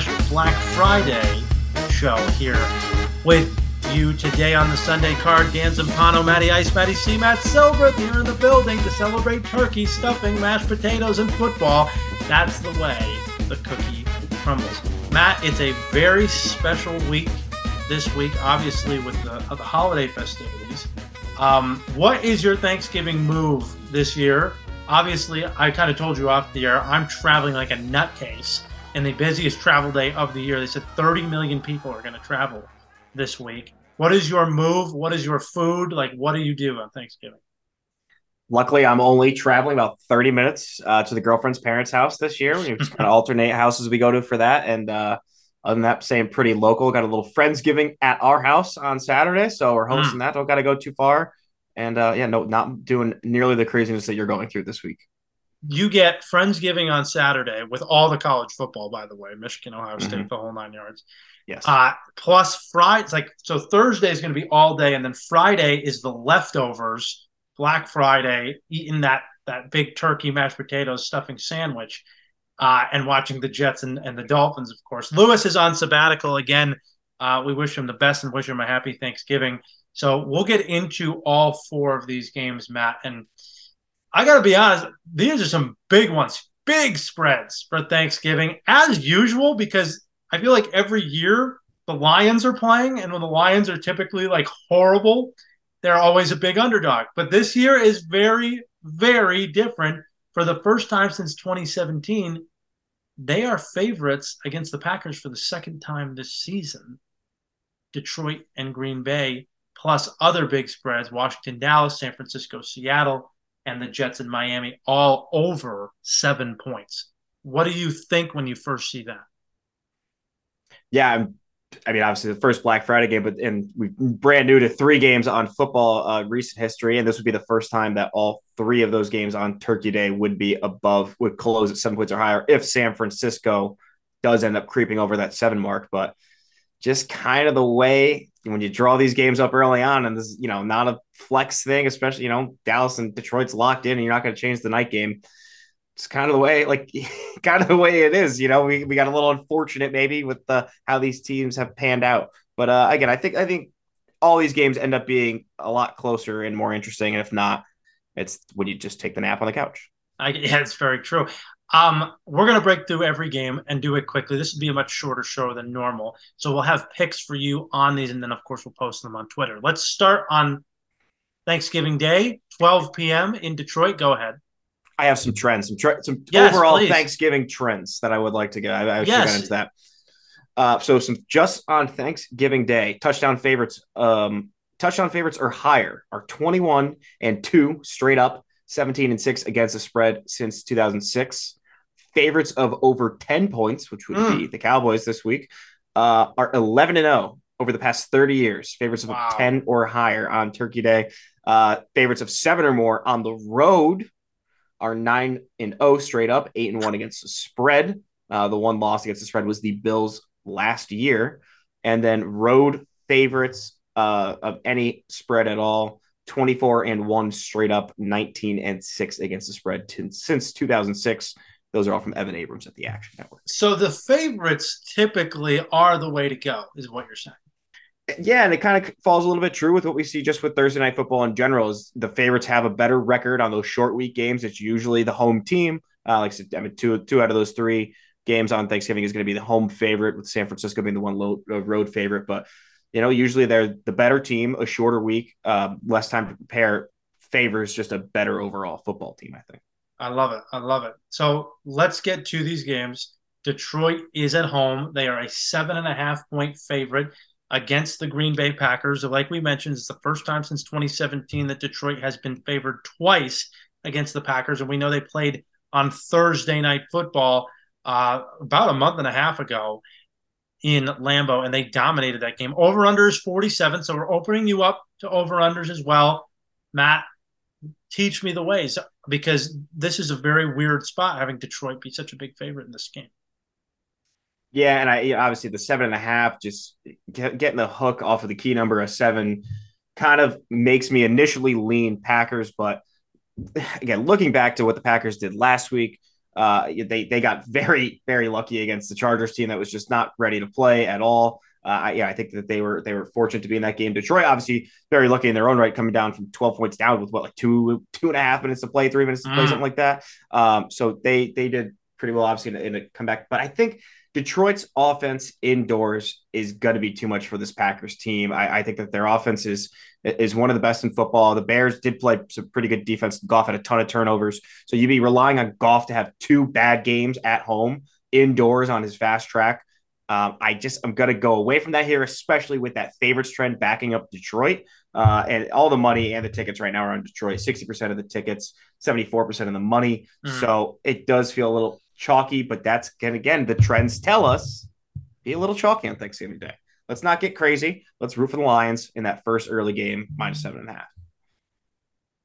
slash Black Friday show here with you today on the Sunday card. Dan Zampano, Matty Ice, Matty C, Matt Silver here in the building to celebrate turkey, stuffing, mashed potatoes, and football. That's the way the cookie crumbles. Matt, it's a very special week this week, obviously, with the, the holiday festivities. Um, what is your Thanksgiving move this year? Obviously, I kind of told you off the air, I'm traveling like a nutcase in the busiest travel day of the year. They said 30 million people are going to travel this week. What is your move? What is your food? Like, what do you do on Thanksgiving? Luckily, I'm only traveling about 30 minutes uh, to the girlfriend's parents' house this year. We just kind of alternate houses we go to for that. And uh, other than that, saying pretty local. Got a little Friendsgiving at our house on Saturday. So we're hosting mm. that. Don't got to go too far. And uh, yeah, no, not doing nearly the craziness that you're going through this week. You get Friendsgiving on Saturday with all the college football, by the way, Michigan, Ohio State, mm-hmm. the whole nine yards. Yes. Uh, plus Friday, it's like so Thursday is going to be all day, and then Friday is the leftovers. Black Friday, eating that that big turkey mashed potatoes stuffing sandwich uh, and watching the Jets and, and the Dolphins, of course. Lewis is on sabbatical again. Uh, we wish him the best and wish him a happy Thanksgiving. So we'll get into all four of these games, Matt. And I got to be honest, these are some big ones, big spreads for Thanksgiving, as usual, because I feel like every year the Lions are playing, and when the Lions are typically like horrible, they're always a big underdog. But this year is very, very different for the first time since 2017, they are favorites against the Packers for the second time this season. Detroit and Green Bay, plus other big spreads Washington, Dallas, San Francisco, Seattle, and the Jets in Miami, all over seven points. What do you think when you first see that? Yeah, I'm I mean, obviously the first Black Friday game, but and we brand new to three games on football uh, recent history, and this would be the first time that all three of those games on Turkey Day would be above, would close at seven points or higher if San Francisco does end up creeping over that seven mark. But just kind of the way when you draw these games up early on, and this, is, you know, not a flex thing, especially you know Dallas and Detroit's locked in, and you're not going to change the night game it's kind of the way, like, kind of the way it is. You know, we, we got a little unfortunate maybe with the how these teams have panned out. But uh, again, I think I think all these games end up being a lot closer and more interesting. And if not, it's when you just take the nap on the couch. I, yeah, it's very true. Um, we're gonna break through every game and do it quickly. This would be a much shorter show than normal, so we'll have picks for you on these, and then of course we'll post them on Twitter. Let's start on Thanksgiving Day, 12 p.m. in Detroit. Go ahead. I have some trends, some tre- some yes, overall please. Thanksgiving trends that I would like to get. I, I should yes. get into that. Uh, so some just on Thanksgiving Day, touchdown favorites, um, touchdown favorites are higher, are 21 and 2 straight up, 17 and 6 against the spread since 2006. Favorites of over 10 points, which would mm. be the Cowboys this week, uh, are 11 and 0 over the past 30 years. Favorites of wow. 10 or higher on Turkey Day. Uh, favorites of seven or more on the road are nine and 0 straight up, eight and one against the spread. Uh, the one loss against the spread was the Bills last year, and then road favorites uh, of any spread at all. 24 and 1 straight up 19 and 6 against the spread t- since 2006 those are all from evan abrams at the action network so the favorites typically are the way to go is what you're saying yeah, and it kind of falls a little bit true with what we see just with Thursday night football in general. Is the favorites have a better record on those short week games? It's usually the home team. Uh, like I mean, two two out of those three games on Thanksgiving is going to be the home favorite, with San Francisco being the one low, uh, road favorite. But you know, usually they're the better team. A shorter week, uh, less time to prepare, favors just a better overall football team. I think. I love it. I love it. So let's get to these games. Detroit is at home. They are a seven and a half point favorite against the Green Bay Packers. Like we mentioned, it's the first time since 2017 that Detroit has been favored twice against the Packers. And we know they played on Thursday night football uh, about a month and a half ago in Lambeau, and they dominated that game. Over under is 47. So we're opening you up to over unders as well. Matt, teach me the ways because this is a very weird spot having Detroit be such a big favorite in this game. Yeah, and I obviously the seven and a half, just get, getting the hook off of the key number of seven kind of makes me initially lean Packers, but again, looking back to what the Packers did last week, uh, they they got very very lucky against the Chargers team that was just not ready to play at all. Uh, yeah, I think that they were they were fortunate to be in that game. Detroit, obviously, very lucky in their own right, coming down from twelve points down with what like two two and a half minutes to play, three minutes to play, mm. something like that. Um, so they they did pretty well, obviously, in a, in a comeback. But I think Detroit's offense indoors is going to be too much for this Packers team. I, I, think that their offense is is one of the best in football. The Bears did play some pretty good defense. Goff had a ton of turnovers, so you'd be relying on Goff to have two bad games at home indoors on his fast track. Um, I just I'm going to go away from that here, especially with that favorites trend backing up Detroit. Uh, and all the money and the tickets right now are on Detroit. Sixty percent of the tickets, seventy four percent of the money. Mm. So it does feel a little chalky, but that's again, again, the trends tell us be a little chalky on Thanksgiving Day. Let's not get crazy. Let's root for the Lions in that first early game, minus seven and a half.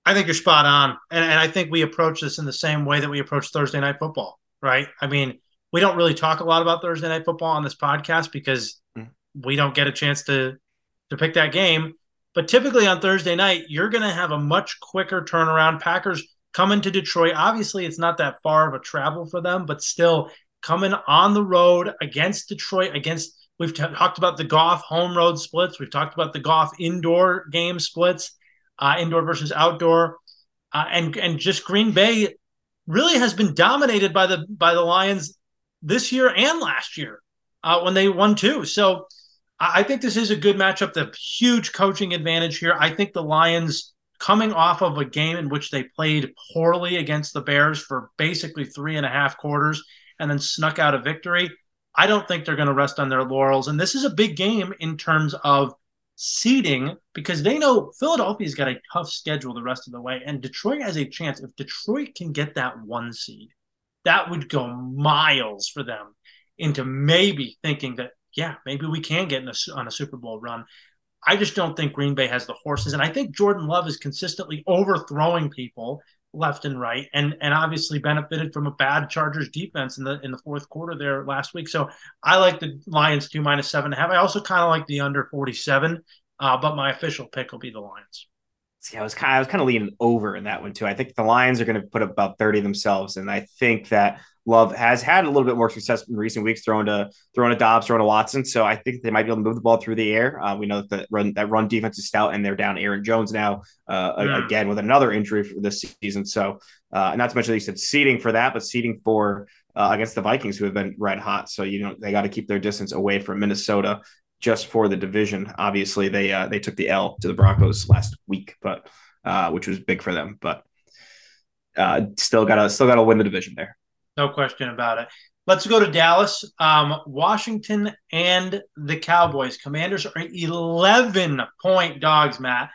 I think you're spot on. And, and I think we approach this in the same way that we approach Thursday night football, right? I mean, we don't really talk a lot about Thursday night football on this podcast because mm. we don't get a chance to to pick that game. But typically on Thursday night, you're going to have a much quicker turnaround. Packers coming to Detroit. Obviously, it's not that far of a travel for them, but still coming on the road against Detroit, against we've t- talked about the Goff home road splits. We've talked about the Goff indoor game splits, uh, indoor versus outdoor, uh, and and just Green Bay really has been dominated by the by the Lions this year and last year uh, when they won two. So I think this is a good matchup. The huge coaching advantage here. I think the Lions coming off of a game in which they played poorly against the Bears for basically three and a half quarters and then snuck out a victory. I don't think they're going to rest on their laurels. And this is a big game in terms of seeding because they know Philadelphia's got a tough schedule the rest of the way. And Detroit has a chance. If Detroit can get that one seed, that would go miles for them into maybe thinking that, yeah, maybe we can get a, on a Super Bowl run. I just don't think Green Bay has the horses. And I think Jordan Love is consistently overthrowing people left and right and and obviously benefited from a bad Chargers defense in the in the fourth quarter there last week. So I like the Lions two minus seven and a half. I also kind of like the under 47, uh, but my official pick will be the Lions. See, I was kind of, I was kind of leaning over in that one too. I think the Lions are going to put up about 30 themselves. And I think that Love has had a little bit more success in recent weeks throwing to throwing to Doubs, throwing to Watson. So I think they might be able to move the ball through the air. Uh, we know that the run that run defense is stout, and they're down Aaron Jones now uh, yeah. again with another injury for this season. So uh, not to mention, you said seeding for that, but seeding for uh, against the Vikings, who have been red hot. So you know they got to keep their distance away from Minnesota just for the division. Obviously, they uh, they took the L to the Broncos last week, but uh, which was big for them. But still got to still got to win the division there. No question about it. Let's go to Dallas. Um, Washington and the Cowboys. Commanders are 11 point dogs, Matt.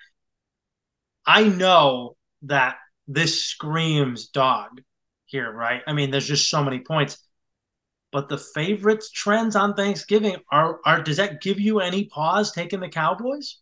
I know that this screams dog here, right? I mean, there's just so many points. But the favorites trends on Thanksgiving are are does that give you any pause taking the Cowboys?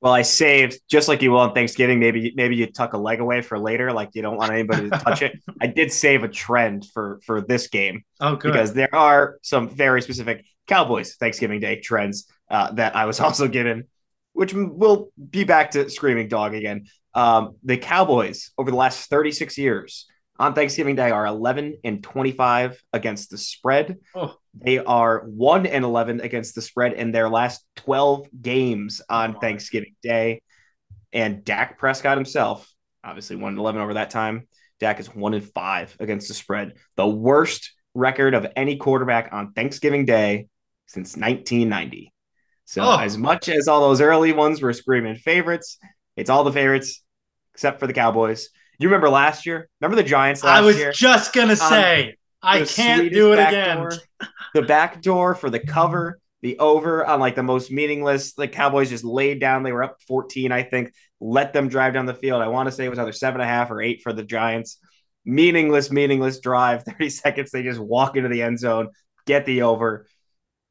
Well, I saved just like you will on Thanksgiving. Maybe maybe you tuck a leg away for later, like you don't want anybody to touch it. I did save a trend for for this game. Oh, good. Because there are some very specific Cowboys Thanksgiving Day trends uh, that I was also given, which will be back to screaming dog again. Um, the Cowboys over the last 36 years on Thanksgiving Day are 11 and 25 against the spread. Oh. They are 1 and 11 against the spread in their last 12 games oh on Thanksgiving Day. And Dak Prescott himself, obviously 1 and 11 over that time. Dak is 1 and 5 against the spread. The worst record of any quarterback on Thanksgiving Day since 1990. So, oh. as much as all those early ones were screaming favorites, it's all the favorites except for the Cowboys. You remember last year? Remember the Giants last year? I was year? just gonna um, say I can't do it again. Door, the back door for the cover, the over on like the most meaningless. The Cowboys just laid down. They were up 14, I think. Let them drive down the field. I want to say it was either seven and a half or eight for the Giants. Meaningless, meaningless drive. 30 seconds. They just walk into the end zone, get the over,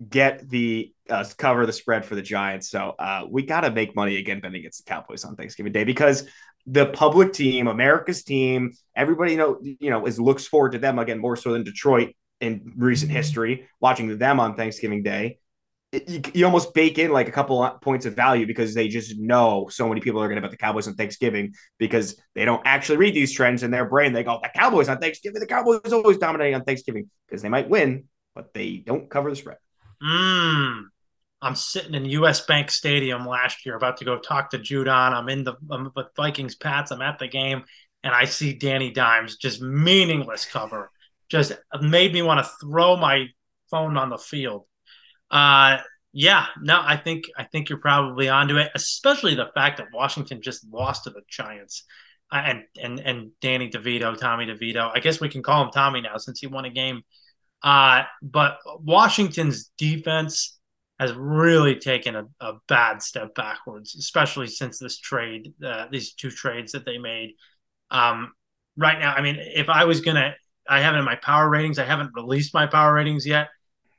get the uh, cover the spread for the Giants. So uh, we got to make money again betting against the Cowboys on Thanksgiving Day because the public team, America's team, everybody you know, you know, is looks forward to them again more so than Detroit in recent history, watching them on Thanksgiving Day. you, you almost bake in like a couple points of value because they just know so many people are going to bet the Cowboys on Thanksgiving because they don't actually read these trends in their brain. They go, the Cowboys on Thanksgiving, the Cowboys always dominating on Thanksgiving because they might win, but they don't cover the spread. Mm. I'm sitting in US Bank Stadium last year, about to go talk to Judon. I'm in the I'm with Vikings Pats. I'm at the game, and I see Danny Dimes just meaningless cover. Just made me want to throw my phone on the field. Uh, yeah, no, I think I think you're probably onto it, especially the fact that Washington just lost to the Giants. Uh, and and and Danny DeVito, Tommy DeVito. I guess we can call him Tommy now since he won a game. Uh, but Washington's defense has really taken a, a bad step backwards, especially since this trade, uh, these two trades that they made. Um, right now, I mean, if I was gonna, I have it in my power ratings. I haven't released my power ratings yet,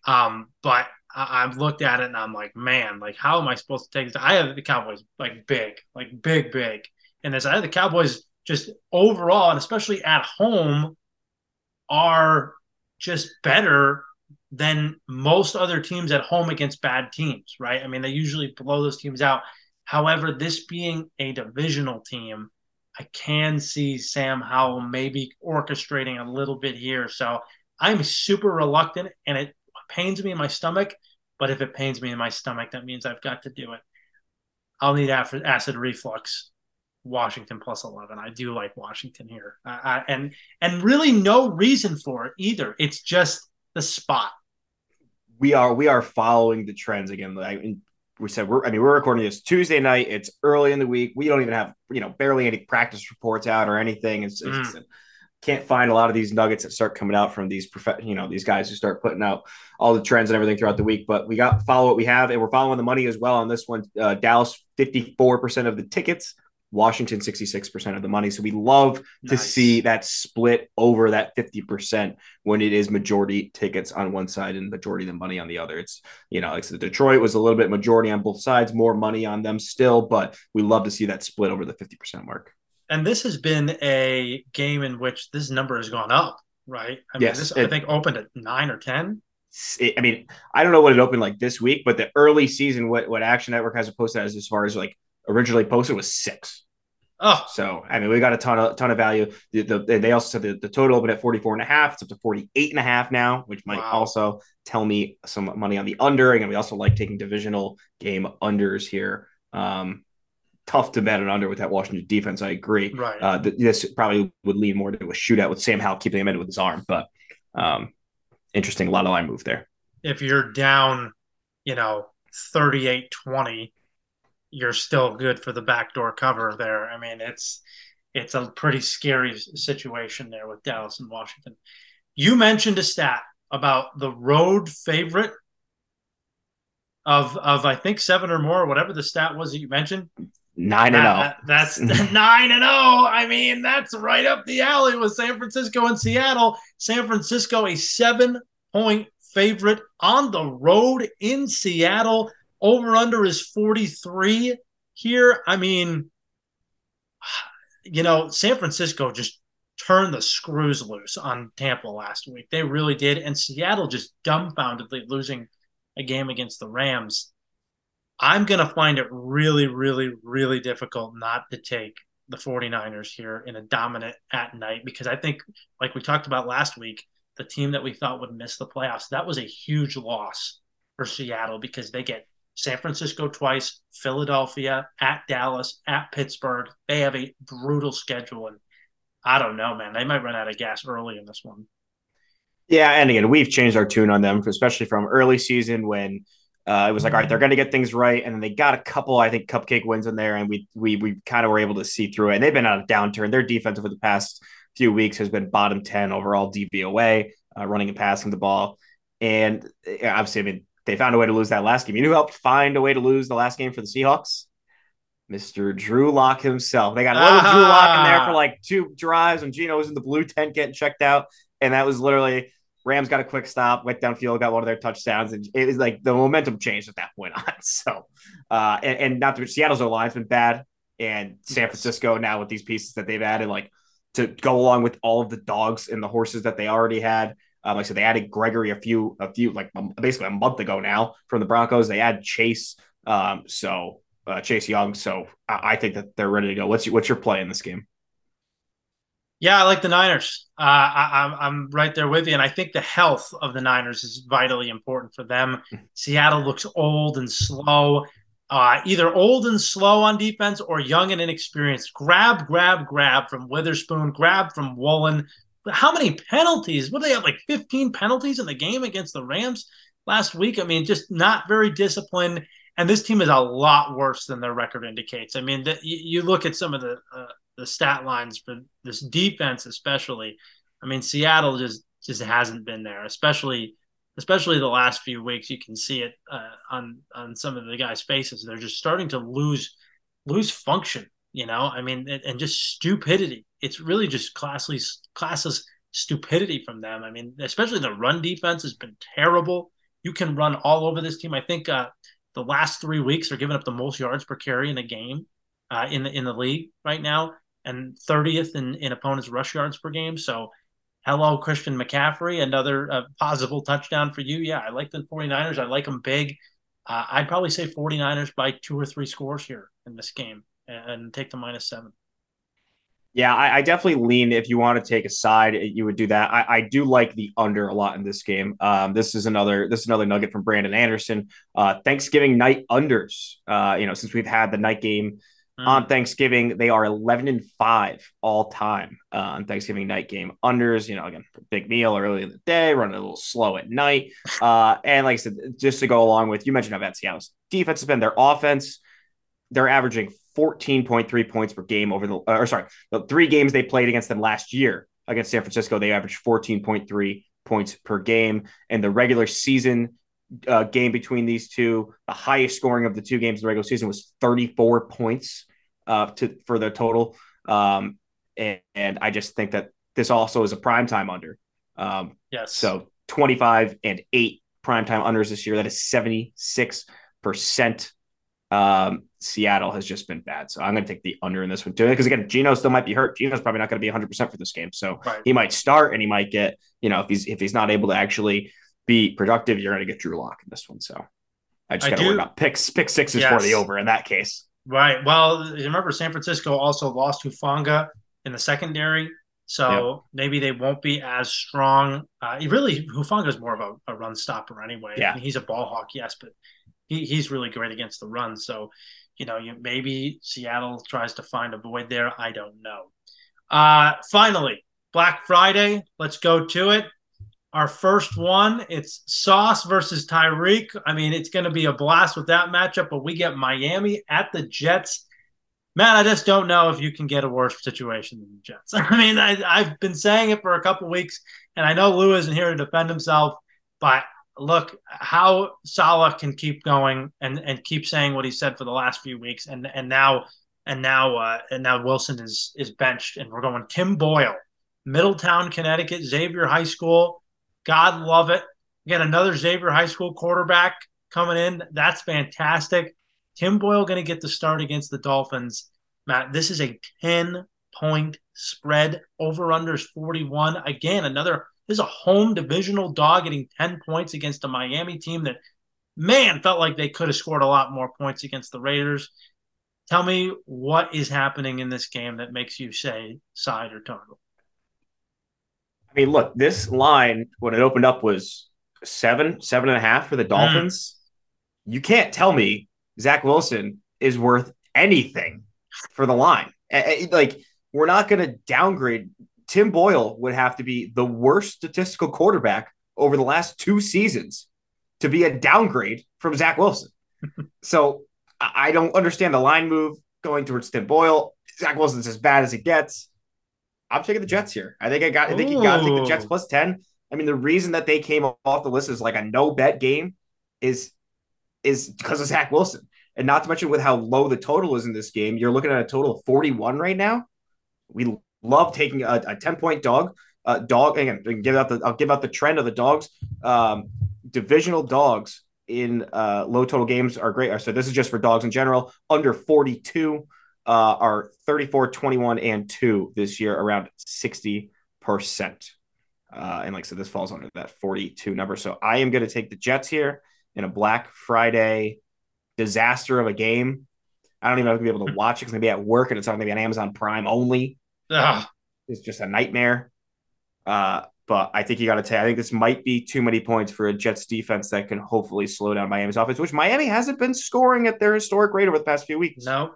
um, but I, have looked at it and I'm like, man, like how am I supposed to take this? I have the Cowboys like big, like big, big, and this I have the Cowboys just overall and especially at home are just better than most other teams at home against bad teams, right? I mean, they usually blow those teams out. However, this being a divisional team, I can see Sam Howell maybe orchestrating a little bit here. So I'm super reluctant and it pains me in my stomach. But if it pains me in my stomach, that means I've got to do it. I'll need acid reflux. Washington plus 11. I do like Washington here. Uh, and and really no reason for it either. It's just the spot we are we are following the trends again. Like we said, we're I mean we're recording this Tuesday night. It's early in the week. We don't even have you know barely any practice reports out or anything. It's, mm. it's can't find a lot of these nuggets that start coming out from these prof- you know these guys who start putting out all the trends and everything throughout the week. But we got follow what we have, and we're following the money as well on this one. Uh, Dallas fifty four percent of the tickets. Washington 66% of the money. So we love nice. to see that split over that 50% when it is majority tickets on one side and majority of the money on the other. It's, you know, like so Detroit was a little bit majority on both sides, more money on them still, but we love to see that split over the 50% mark. And this has been a game in which this number has gone up, right? I mean, yes, this it, I think opened at nine or 10. I mean, I don't know what it opened like this week, but the early season, what, what Action Network has posted as, as far as like originally posted was six. Oh, so I mean, we got a ton of ton of value. The, the, they also said the, the total opened at 44 and a half. It's up to 48 and a half now, which might wow. also tell me some money on the under. And we also like taking divisional game unders here. Um, tough to bet an under with that Washington defense. I agree. Right. Uh, this probably would lean more to a shootout with Sam Howell keeping him in with his arm, but um, interesting. A lot of line move there. If you're down, you know, 38 20 you're still good for the backdoor cover there. I mean, it's it's a pretty scary situation there with Dallas and Washington. You mentioned a stat about the road favorite of of I think seven or more, whatever the stat was that you mentioned. Nine and zero. Oh. That's nine and zero. Oh. I mean, that's right up the alley with San Francisco and Seattle. San Francisco a seven point favorite on the road in Seattle. Over under is 43 here. I mean, you know, San Francisco just turned the screws loose on Tampa last week. They really did. And Seattle just dumbfoundedly losing a game against the Rams. I'm going to find it really, really, really difficult not to take the 49ers here in a dominant at night because I think, like we talked about last week, the team that we thought would miss the playoffs, that was a huge loss for Seattle because they get San Francisco twice, Philadelphia, at Dallas, at Pittsburgh. They have a brutal schedule. And I don't know, man. They might run out of gas early in this one. Yeah. And again, we've changed our tune on them, especially from early season when uh, it was like, all right, they're going to get things right. And then they got a couple, I think, cupcake wins in there. And we, we, we kind of were able to see through it. And they've been on a downturn. Their defense over the past few weeks has been bottom 10 overall DVOA, uh, running and passing the ball. And obviously, I mean, they found a way to lose that last game. You know who helped find a way to lose the last game for the Seahawks? Mr. Drew Lock himself. They got a little. Drew Lock in there for like two drives when Geno was in the blue tent getting checked out. And that was literally Rams got a quick stop, went downfield, got one of their touchdowns. And it was like the momentum changed at that point on. So, uh, and, and not the Seattle's line's been bad. And San Francisco now with these pieces that they've added, like to go along with all of the dogs and the horses that they already had. Um, like I said, they added Gregory a few, a few, like basically a month ago now from the Broncos. They add Chase, um, so uh, Chase Young. So I, I, think that they're ready to go. What's your, what's your play in this game? Yeah, I like the Niners. Uh, I, I'm right there with you, and I think the health of the Niners is vitally important for them. Seattle looks old and slow, uh, either old and slow on defense or young and inexperienced. Grab, grab, grab from Witherspoon. Grab from Woolen. How many penalties? What do they have? Like 15 penalties in the game against the Rams last week. I mean, just not very disciplined. And this team is a lot worse than their record indicates. I mean, the, you, look at some of the uh, the stat lines for this defense, especially. I mean, Seattle just just hasn't been there, especially especially the last few weeks. You can see it uh, on on some of the guys' faces. They're just starting to lose lose function. You know, I mean, and, and just stupidity. It's really just classly classless stupidity from them. I mean, especially the run defense has been terrible. You can run all over this team. I think uh, the last three weeks they're giving up the most yards per carry in a game uh, in the in the league right now and 30th in, in opponents' rush yards per game. So, hello, Christian McCaffrey, another uh, possible touchdown for you. Yeah, I like the 49ers. I like them big. Uh, I'd probably say 49ers by two or three scores here in this game and, take the minus seven. Yeah, I, I, definitely lean. If you want to take a side, you would do that. I, I do like the under a lot in this game. Um, this is another this is another nugget from Brandon Anderson. Uh, Thanksgiving night unders. Uh, you know, since we've had the night game mm. on Thanksgiving. They are 11 and 5 all time uh, on Thanksgiving night game. Unders, you know, again, big meal early in the day, running a little slow at night. Uh, and like I said, just to go along with, you mentioned about Seattle's defense has been their offense. They're averaging 14.3 points per game over the, uh, or sorry, the three games they played against them last year against San Francisco, they averaged 14.3 points per game. And the regular season uh, game between these two, the highest scoring of the two games in the regular season was 34 points uh, to for the total. Um, and, and, I just think that this also is a prime time under. Um, yes. So 25 and eight prime time unders this year. That is 76 percent. Um, Seattle has just been bad, so I'm going to take the under in this one too. Because again, Geno still might be hurt. Geno's probably not going to be 100 percent for this game, so right. he might start and he might get, you know, if he's if he's not able to actually be productive, you're going to get Drew Lock in this one. So I just got to worry about picks. Pick sixes yes. for the over in that case. Right. Well, remember San Francisco also lost Hufanga in the secondary, so yep. maybe they won't be as strong. Uh, really, Hufanga is more of a, a, run stopper anyway. Yeah, I mean, he's a ball hawk, yes, but he, he's really great against the run. So, you know, you, maybe Seattle tries to find a void there. I don't know. Uh, finally, Black Friday. Let's go to it our first one. It's Sauce versus Tyreek. I mean, it's going to be a blast with that matchup, but we get Miami at the Jets. Man, I just don't know if you can get a worse situation than the Jets. I mean, I, have been saying it for a couple weeks, and I know Lou isn't here to defend himself, but look how Salah can keep going and and keep saying what he said for the last few weeks, and and now and now uh, and now Wilson is is benched, and we're going Tim Boyle, Middletown, Connecticut, Xavier High School. God love it. Again, another Xavier High School quarterback coming in. That's fantastic. Tim Boyle going to get the start against the Dolphins. Matt, this is a 10 point spread. Over unders 41. Again, another, this is a home divisional dog getting 10 points against a Miami team that, man, felt like they could have scored a lot more points against the Raiders. Tell me what is happening in this game that makes you say side or total. I mean, look, this line when it opened up was seven, seven and a half for the hmm. Dolphins. Mm. You can't tell me Zach Wilson is worth anything for the line. Like, we're not going to downgrade. Tim Boyle would have to be the worst statistical quarterback over the last two seasons to be a downgrade from Zach Wilson. so I don't understand the line move going towards Tim Boyle. Zach Wilson's as bad as it gets. I'm taking the Jets here. I think I got. I think you got to take the Jets plus ten. I mean, the reason that they came off the list is like a no bet game is is because of Zach Wilson, and not to mention with how low the total is in this game. You're looking at a total of 41 right now. We love taking a, a 10 point dog. Uh, dog again. Give out the. I'll give out the trend of the dogs. Um, divisional dogs in uh, low total games are great. So this is just for dogs in general. Under 42 uh, are 34, 21, and 2 this year, around 60%. Uh, and like said, this falls under that 42 number. So I am going to take the Jets here in a Black Friday disaster of a game. I don't even know if I'm going to be able to watch it because I'm going to be at work and it's not going to be on Amazon Prime only. Ugh. It's just a nightmare. Uh, but I think you got to take. I think this might be too many points for a Jets defense that can hopefully slow down Miami's offense, which Miami hasn't been scoring at their historic rate over the past few weeks. No,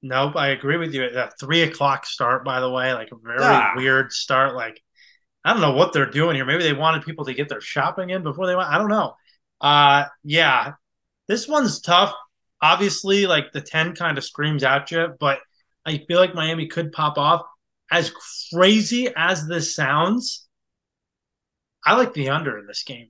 nope. I agree with you. That three o'clock start, by the way, like a very ah. weird start. Like I don't know what they're doing here. Maybe they wanted people to get their shopping in before they went. I don't know. Uh, yeah, this one's tough. Obviously, like the ten kind of screams at you, but I feel like Miami could pop off. As crazy as this sounds, I like the under in this game.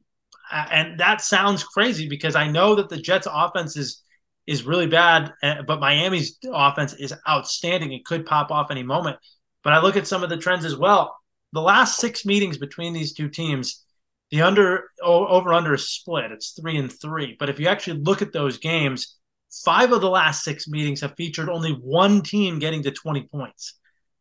And that sounds crazy because I know that the Jets offense is is really bad, eh, but Miami's offense is outstanding. It could pop off any moment. But I look at some of the trends as well. The last six meetings between these two teams, the under over under is split. It's three and three. But if you actually look at those games, five of the last six meetings have featured only one team getting to 20 points.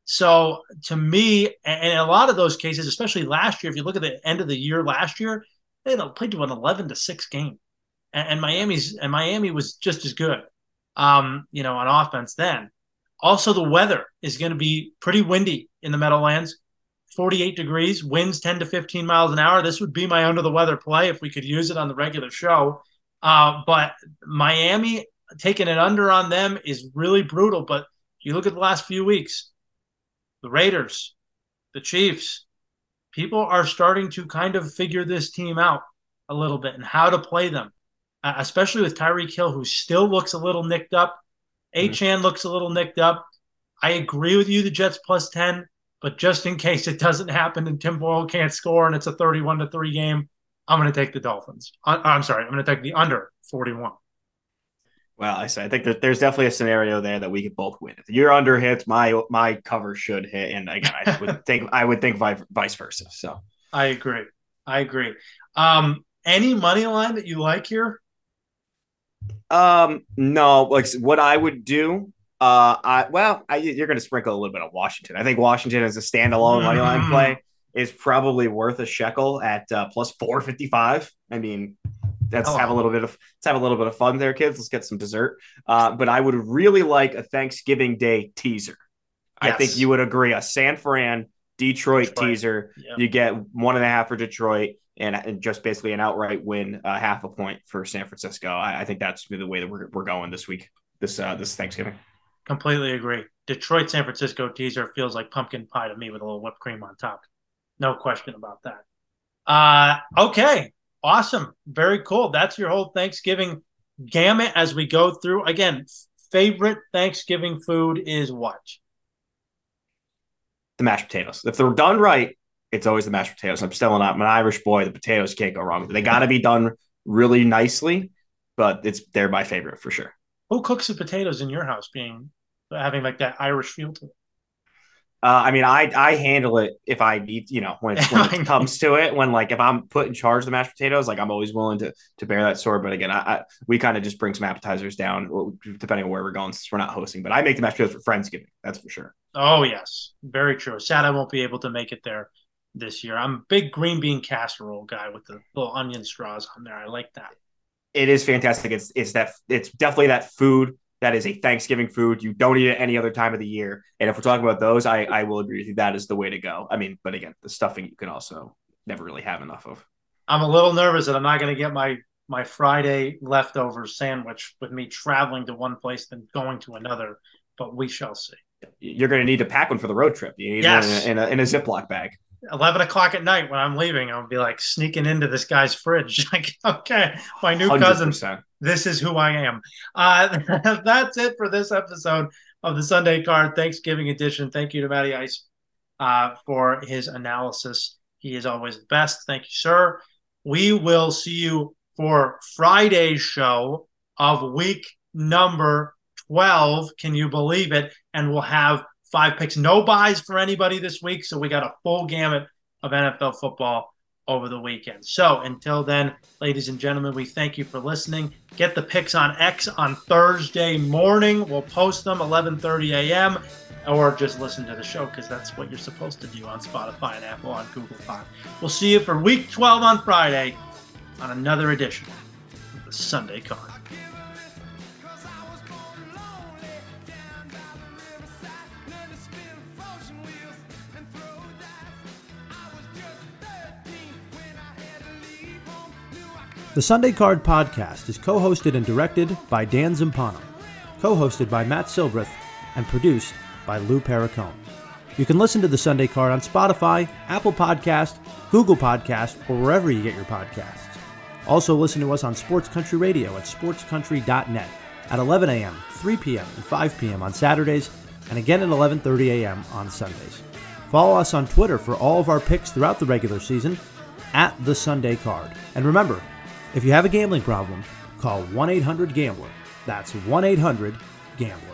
So to me, and in a lot of those cases, especially last year, if you look at the end of the year last year, they played to an 11 to six game, and, and Miami's and Miami was just as good, um, you know, on offense then. Also, the weather is going to be pretty windy in the Meadowlands. 48 degrees, winds 10 to 15 miles an hour. This would be my under the weather play if we could use it on the regular show. Uh, but Miami taking it under on them is really brutal. But you look at the last few weeks, the Raiders, the Chiefs, people are starting to kind of figure this team out a little bit and how to play them, uh, especially with Tyreek Hill, who still looks a little nicked up. Mm-hmm. Looks a little nicked up. I agree with you, the Jets plus 10, but just in case it doesn't happen and Tim Boyle can't score and it's a 31 to 3 game, I'm going to take the Dolphins. Uh, I'm sorry, I'm going to take the under 41. Well, I say I think that there's definitely a scenario there that we could both win. If you're under hits, my my cover should hit, and again, I would think I would think vice versa. So I agree. I agree. Um, any money line that you like here? Um, no. Like what I would do. Uh, I well, I, you're going to sprinkle a little bit of Washington. I think Washington as a standalone money line play mm-hmm. is probably worth a shekel at uh, plus four fifty five. I mean, let's oh. have a little bit of let's have a little bit of fun there, kids. Let's get some dessert. Uh, but I would really like a Thanksgiving Day teaser. Yes. I think you would agree. A San Fran Detroit, Detroit. teaser. Yep. You get one and a half for Detroit, and, and just basically an outright win, uh, half a point for San Francisco. I, I think that's the way that we're, we're going this week, this uh, this Thanksgiving. Completely agree. Detroit San Francisco teaser feels like pumpkin pie to me with a little whipped cream on top. No question about that. Uh, okay, Awesome. Very cool. That's your whole Thanksgiving gamut as we go through. Again, favorite Thanksgiving food is what? The mashed potatoes. If they're done right, it's always the mashed potatoes. I'm still not I'm an Irish boy. The potatoes can't go wrong. They got to be done really nicely, but it's they're my favorite for sure. Who cooks the potatoes in your house? Being having like that Irish feel to it. Uh, I mean, I I handle it if I need, you know, when, when it comes to it. When like if I'm put in charge of the mashed potatoes, like I'm always willing to to bear that sword. But again, I, I we kind of just bring some appetizers down, depending on where we're going, since we're not hosting. But I make the mashed potatoes for Friendsgiving. That's for sure. Oh yes, very true. Sad I won't be able to make it there this year. I'm a big green bean casserole guy with the little onion straws on there. I like that. It is fantastic. It's it's that it's definitely that food that is a Thanksgiving food. You don't eat it any other time of the year. And if we're talking about those, I, I will agree with you. That is the way to go. I mean, but again, the stuffing you can also never really have enough of. I'm a little nervous that I'm not going to get my my Friday leftover sandwich with me traveling to one place then going to another, but we shall see. You're going to need to pack one for the road trip. You need yes. one in a, in a, in a Ziploc bag. 11 o'clock at night when I'm leaving, I'll be like sneaking into this guy's fridge. like, okay, my new 100%. cousin, this is who I am. Uh, that's it for this episode of the Sunday Card Thanksgiving edition. Thank you to Matty Ice uh, for his analysis. He is always the best. Thank you, sir. We will see you for Friday's show of week number 12. Can you believe it? And we'll have five picks. No buys for anybody this week. So we got a full gamut of NFL football over the weekend. So until then, ladies and gentlemen, we thank you for listening. Get the picks on X on Thursday morning. We'll post them 11:30 a.m. or just listen to the show because that's what you're supposed to do on Spotify and Apple on Google Pod. We'll see you for week 12 on Friday on another edition of the Sunday Card. The Sunday Card podcast is co hosted and directed by Dan Zampano, co hosted by Matt Silbreth, and produced by Lou Perricone. You can listen to the Sunday Card on Spotify, Apple Podcast, Google Podcast, or wherever you get your podcasts. Also listen to us on Sports Country Radio at sportscountry.net at 11 a.m., 3 p.m., and 5 p.m. on Saturdays, and again at 11:30 a.m. on Sundays. Follow us on Twitter for all of our picks throughout the regular season at the Sunday Card. And remember, if you have a gambling problem, call 1 800 Gambler. That's 1 800 Gambler.